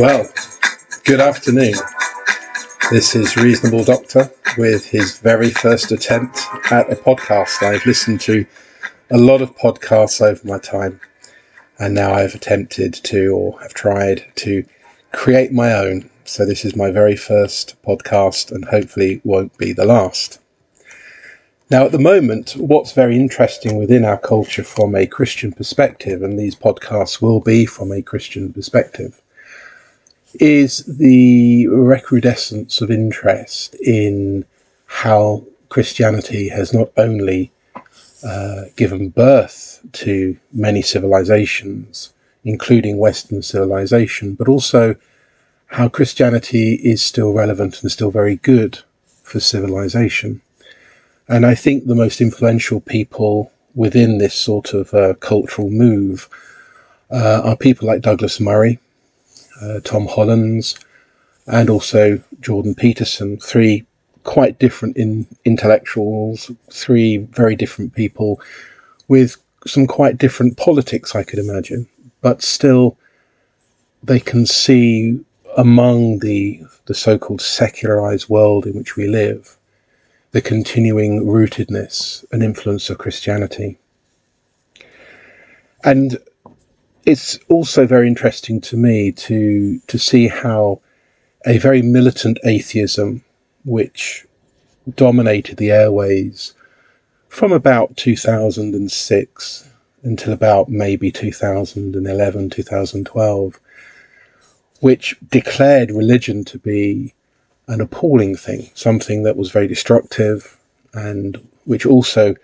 Well, good afternoon. This is Reasonable Doctor with his very first attempt at a podcast. I've listened to a lot of podcasts over my time, and now I've attempted to, or have tried to, create my own. So this is my very first podcast, and hopefully won't be the last. Now, at the moment, what's very interesting within our culture from a Christian perspective, and these podcasts will be from a Christian perspective, is the recrudescence of interest in how Christianity has not only uh, given birth to many civilizations, including Western civilization, but also how Christianity is still relevant and still very good for civilization. And I think the most influential people within this sort of uh, cultural move uh, are people like Douglas Murray, uh, Tom Hollands, and also Jordan Peterson, three quite different in intellectuals, three very different people with some quite different politics, I could imagine, but still they can see among the the so-called secularized world in which we live the continuing rootedness and influence of Christianity. And it's also very interesting to me to to see how a very militant atheism, which dominated the airways from about 2006 until about maybe 2011, 2012, which declared religion to be an appalling thing, something that was very destructive and which also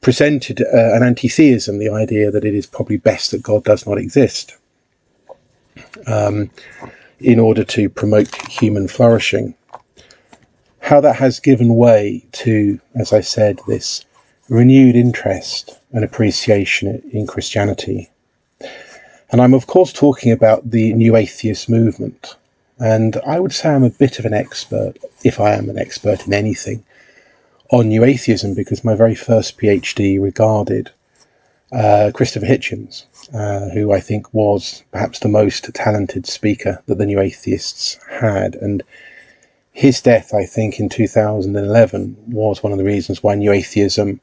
presented uh, an anti theism, the idea that it is probably best that God does not exist, um, in order to promote human flourishing. How that has given way to, as I said, this renewed interest and appreciation in Christianity. And I'm, of course, talking about the New Atheist movement. And I would say I'm a bit of an expert, if I am an expert in anything, on New Atheism because my very first PhD regarded uh, Christopher Hitchens, uh, who I think was perhaps the most talented speaker that the New Atheists had. And his death, I think, in 2011 was one of the reasons why New Atheism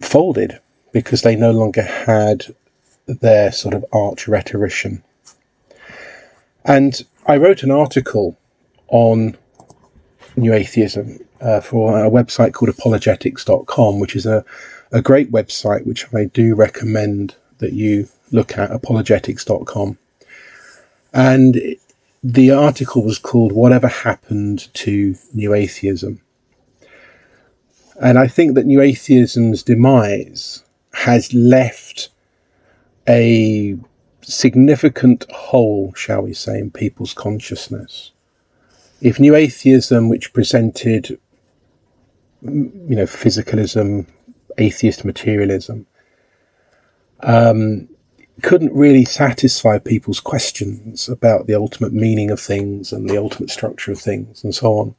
folded because they no longer had their sort of arch rhetorician. And I wrote an article on New Atheism uh, for a website called apologetics.com, which is a, a great website which I do recommend that you look at, apologetics.com. And the article was called Whatever Happened to New Atheism. And I think that New Atheism's demise has left a significant hole, shall we say, in people's consciousness. If New Atheism, which presented you know, physicalism, atheist materialism, um, couldn't really satisfy people's questions about the ultimate meaning of things and the ultimate structure of things and so on.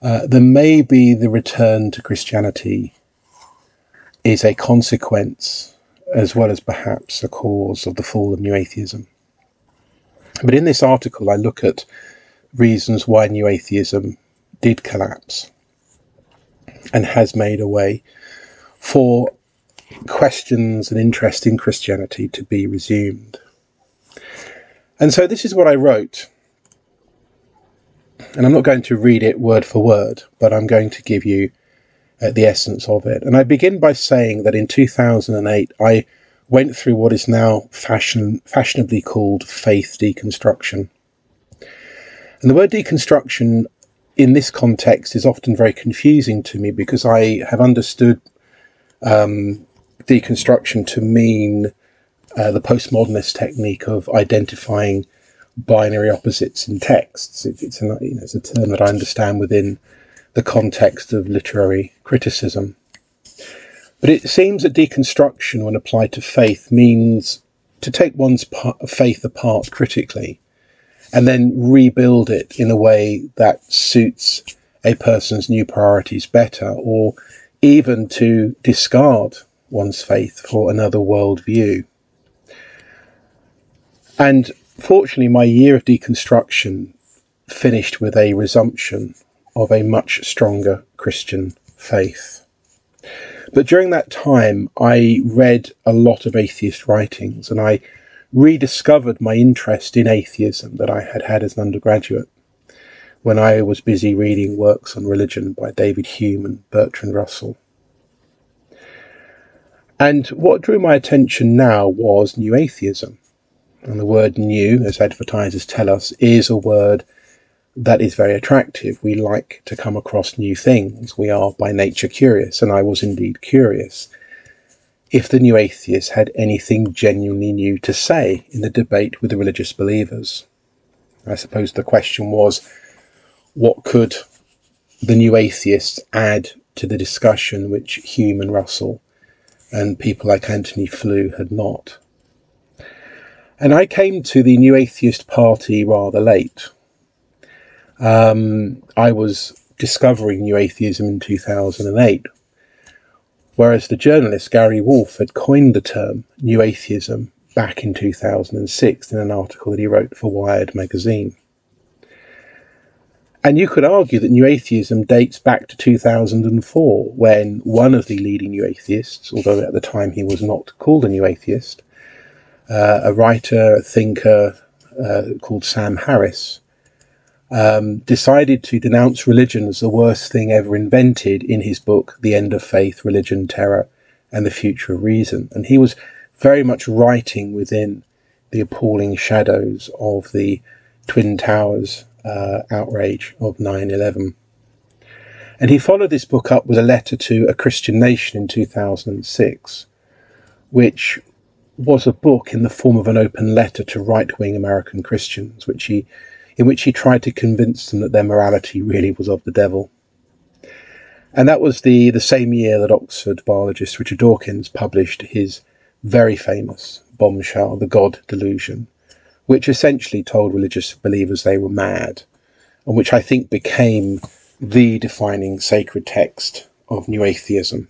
Uh, then maybe the return to Christianity is a consequence as well as perhaps a cause of the fall of New Atheism. But in this article, I look at reasons why New Atheism did collapse and has made a way for questions and interest in Christianity to be resumed. And so this is what I wrote. And I'm not going to read it word for word, but I'm going to give you uh, the essence of it. And I begin by saying that in 2008, I went through what is now fashion, fashionably called faith deconstruction. And the word deconstruction in this context is often very confusing to me because I have understood um, deconstruction to mean uh, the postmodernist technique of identifying binary opposites in texts. It, it's, a, you know, it's a term that I understand within the context of literary criticism. But it seems that deconstruction, when applied to faith, means to take one's faith apart critically and then rebuild it in a way that suits a person's new priorities better, or even to discard one's faith for another worldview. And fortunately, my year of deconstruction finished with a resumption of a much stronger Christian faith. But during that time, I read a lot of atheist writings and I rediscovered my interest in atheism that I had had as an undergraduate when I was busy reading works on religion by David Hume and Bertrand Russell. And what drew my attention now was New Atheism. And the word new, as advertisers tell us, is a word that is very attractive. We like to come across new things. We are by nature curious, and I was indeed curious. If the new atheist had anything genuinely new to say in the debate with the religious believers, I suppose the question was what could the new atheists add to the discussion which Hume and Russell and people like Antony Flew had not? And I came to the New Atheist Party rather late. Um, I was discovering New Atheism in 2008, whereas the journalist Gary Wolf had coined the term New Atheism back in 2006 in an article that he wrote for Wired magazine. And you could argue that New Atheism dates back to 2004, when one of the leading New Atheists, although at the time he was not called a New Atheist, uh, a writer, a thinker uh, called Sam Harris, um, decided to denounce religion as the worst thing ever invented in his book, The End of Faith, Religion, Terror, and the Future of Reason. And he was very much writing within the appalling shadows of the Twin Towers uh, outrage of 9 11. And he followed this book up with a letter to a Christian nation in 2006, which was a book in the form of an open letter to right wing American Christians, which he in which he tried to convince them that their morality really was of the devil. And that was the, the same year that Oxford biologist Richard Dawkins published his very famous bombshell, The God Delusion, which essentially told religious believers they were mad, and which I think became the defining sacred text of New Atheism.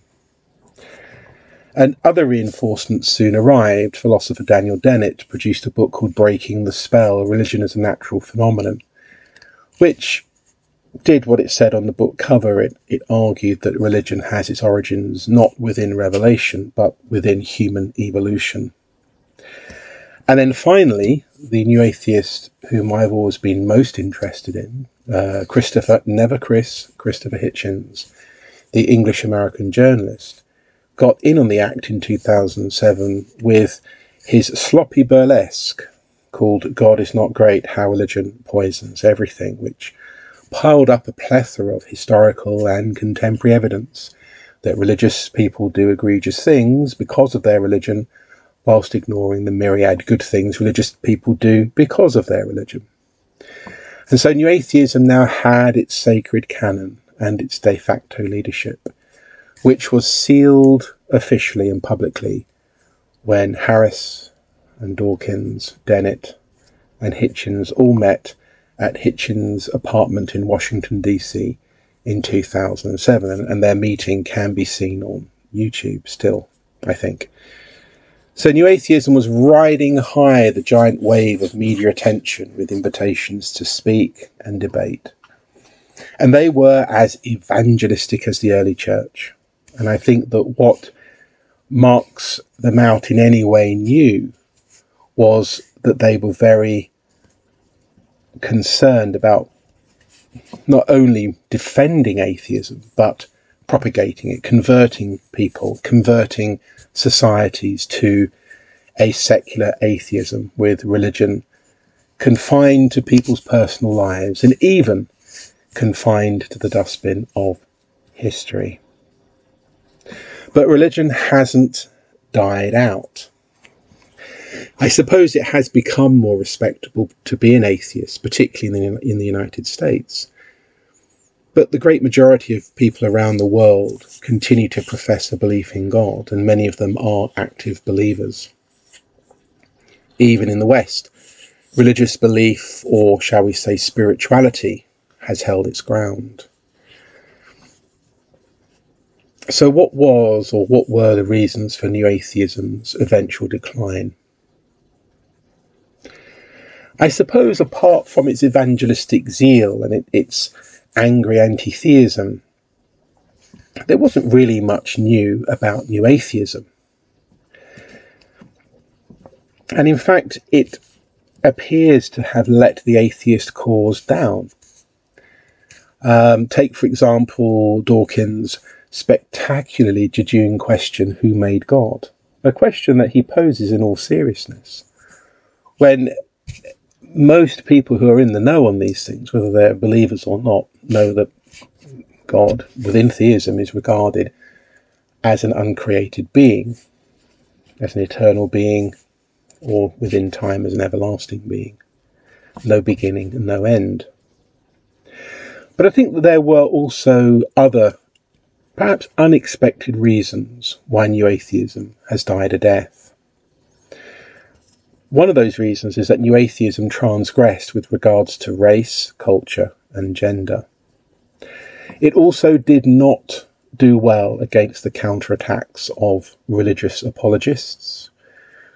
And other reinforcements soon arrived. Philosopher Daniel Dennett produced a book called Breaking the Spell Religion as a Natural Phenomenon, which did what it said on the book cover. It, it argued that religion has its origins not within revelation, but within human evolution. And then finally, the new atheist whom I've always been most interested in, uh, Christopher, never Chris, Christopher Hitchens, the English American journalist, got in on the act in 2007 with his sloppy burlesque called God is Not Great How Religion Poisons Everything, which piled up a plethora of historical and contemporary evidence that religious people do egregious things because of their religion, whilst ignoring the myriad good things religious people do because of their religion. And so New Atheism now had its sacred canon and its de facto leadership which was sealed officially and publicly when Harris and Dawkins, Dennett, and Hitchens all met at Hitchens' apartment in Washington, D.C. in 2007. And their meeting can be seen on YouTube still, I think. So New Atheism was riding high the giant wave of media attention with invitations to speak and debate. And they were as evangelistic as the early church. And I think that what marks them out in any way new was that they were very concerned about not only defending atheism, but propagating it, converting people, converting societies to a secular atheism with religion confined to people's personal lives and even confined to the dustbin of history. But religion hasn't died out. I suppose it has become more respectable to be an atheist, particularly in the, in the United States. But the great majority of people around the world continue to profess a belief in God, and many of them are active believers. Even in the West, religious belief, or shall we say spirituality, has held its ground. So, what was or what were the reasons for New Atheism's eventual decline? I suppose, apart from its evangelistic zeal and it, its angry anti theism, there wasn't really much new about new atheism. And in fact, it appears to have let the atheist cause down. Um, take, for example, Dawkins' spectacularly jejune question, Who made God? A question that he poses in all seriousness. When most people who are in the know on these things, whether they're believers or not, know that God within theism is regarded as an uncreated being, as an eternal being, or within time as an everlasting being. No beginning and no end. But I think that there were also other, perhaps unexpected reasons why new atheism has died a death. One of those reasons is that new atheism transgressed with regards to race, culture, and gender. It also did not do well against the counterattacks of religious apologists,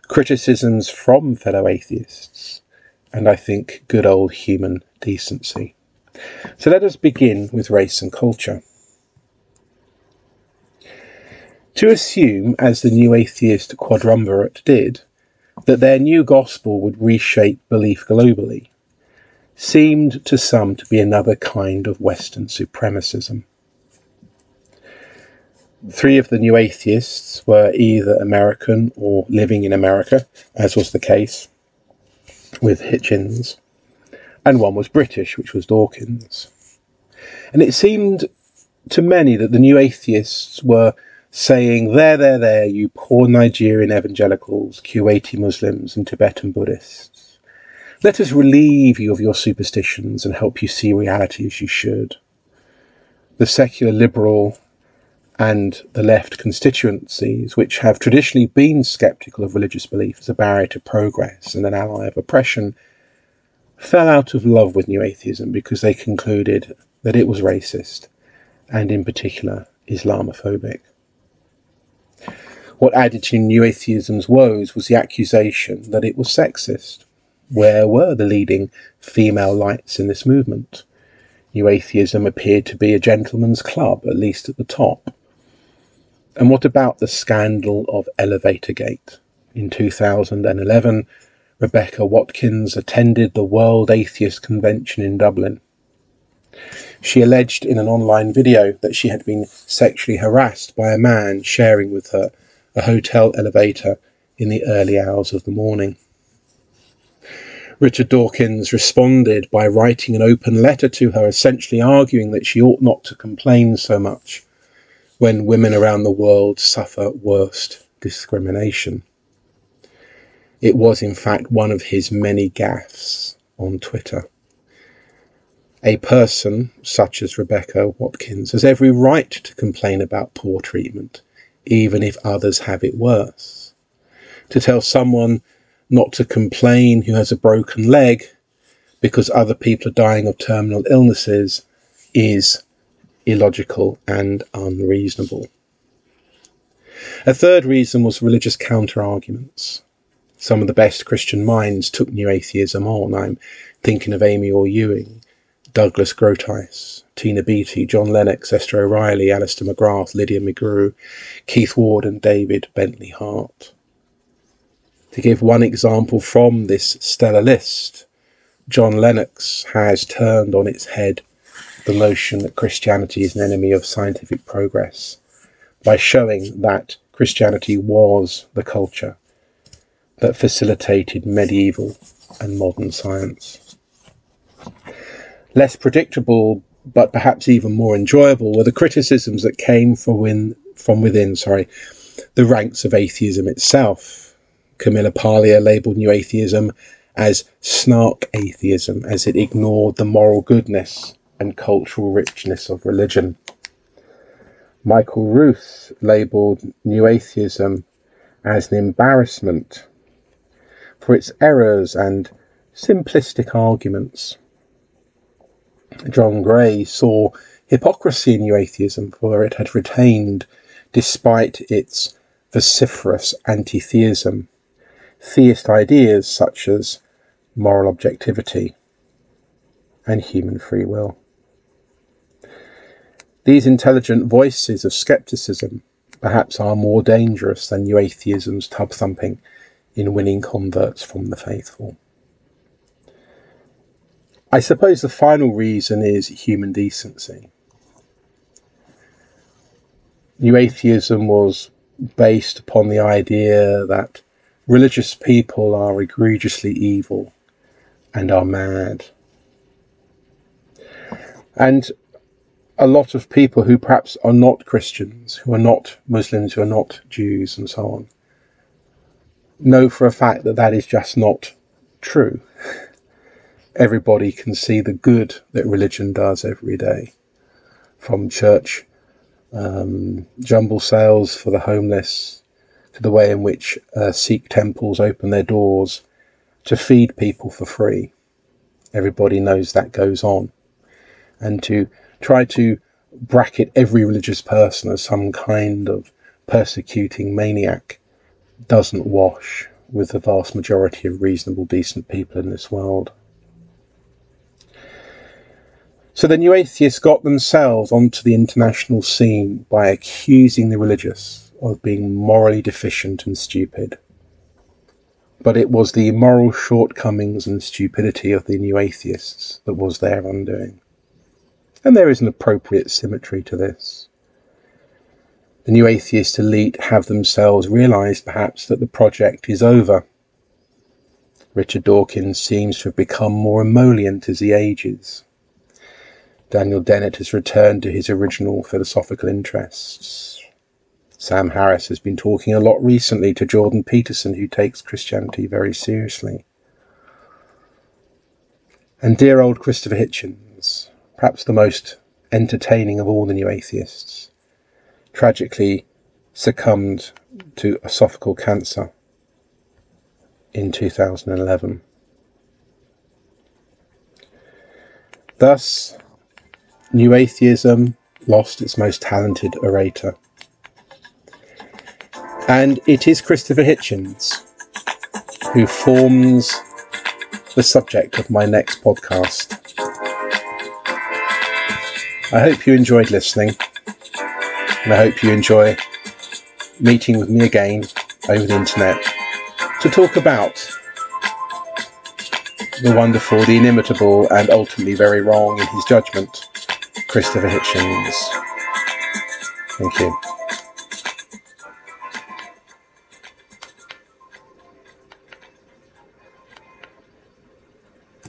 criticisms from fellow atheists, and I think good old human decency. So let us begin with race and culture. To assume, as the new atheist quadrumvirate did, that their new gospel would reshape belief globally seemed to some to be another kind of Western supremacism. Three of the new atheists were either American or living in America, as was the case with Hitchens, and one was British, which was Dawkins. And it seemed to many that the new atheists were saying, There, there, there, you poor Nigerian evangelicals, Kuwaiti Muslims, and Tibetan Buddhists. Let us relieve you of your superstitions and help you see reality as you should. The secular liberal and the left constituencies, which have traditionally been sceptical of religious belief as a barrier to progress and an ally of oppression, fell out of love with New Atheism because they concluded that it was racist and, in particular, Islamophobic. What added to New Atheism's woes was the accusation that it was sexist. Where were the leading female lights in this movement? New atheism appeared to be a gentleman's club, at least at the top. And what about the scandal of Elevatorgate? In 2011, Rebecca Watkins attended the World Atheist Convention in Dublin. She alleged in an online video that she had been sexually harassed by a man sharing with her a hotel elevator in the early hours of the morning. Richard Dawkins responded by writing an open letter to her, essentially arguing that she ought not to complain so much when women around the world suffer worst discrimination. It was, in fact, one of his many gaffes on Twitter. A person such as Rebecca Watkins has every right to complain about poor treatment, even if others have it worse. To tell someone not to complain who has a broken leg because other people are dying of terminal illnesses is illogical and unreasonable. A third reason was religious counter arguments. Some of the best Christian minds took new atheism on. I'm thinking of Amy Orr-Ewing, Douglas Groothuis, Tina Beattie, John Lennox, Esther O'Reilly, Alister McGrath, Lydia McGrew, Keith Ward, and David Bentley Hart. To give one example from this stellar list, John Lennox has turned on its head the notion that Christianity is an enemy of scientific progress by showing that Christianity was the culture that facilitated medieval and modern science. Less predictable, but perhaps even more enjoyable, were the criticisms that came from within, from within sorry, the ranks of atheism itself Camille Paglia labelled New Atheism as snark atheism, as it ignored the moral goodness and cultural richness of religion. Michael Ruse labelled New Atheism as an embarrassment for its errors and simplistic arguments. John Gray saw hypocrisy in New Atheism, for it had retained, despite its vociferous anti theism, theist ideas such as moral objectivity, and human free will. These intelligent voices of skepticism perhaps are more dangerous than new atheism's tub thumping in winning converts from the faithful. I suppose the final reason is human decency. New atheism was based upon the idea that religious people are egregiously evil and are mad. And a lot of people who perhaps are not Christians, who are not Muslims, who are not Jews, and so on, know for a fact that that is just not true. Everybody can see the good that religion does every day, from church um, jumble sales for the homeless to the way in which uh, Sikh temples open their doors to feed people for free. Everybody knows that goes on. And to try to bracket every religious person as some kind of persecuting maniac doesn't wash with the vast majority of reasonable, decent people in this world. So the new atheists got themselves onto the international scene by accusing the religious of being morally deficient and stupid. But it was the moral shortcomings and stupidity of the new atheists that was their undoing. And there is an appropriate symmetry to this. The new atheist elite have themselves realised, perhaps, that the project is over. Richard Dawkins seems to have become more emollient as he ages. Daniel Dennett has returned to his original philosophical interests. Sam Harris has been talking a lot recently to Jordan Peterson, who takes Christianity very seriously. And dear old Christopher Hitchens, perhaps the most entertaining of all the new atheists, tragically succumbed to esophageal cancer in 2011. Thus, New Atheism lost its most talented orator. And it is Christopher Hitchens who forms the subject of my next podcast. I hope you enjoyed listening and I hope you enjoy meeting with me again over the internet to talk about the wonderful, the inimitable, and ultimately very wrong in his judgment, Christopher Hitchens. Thank you.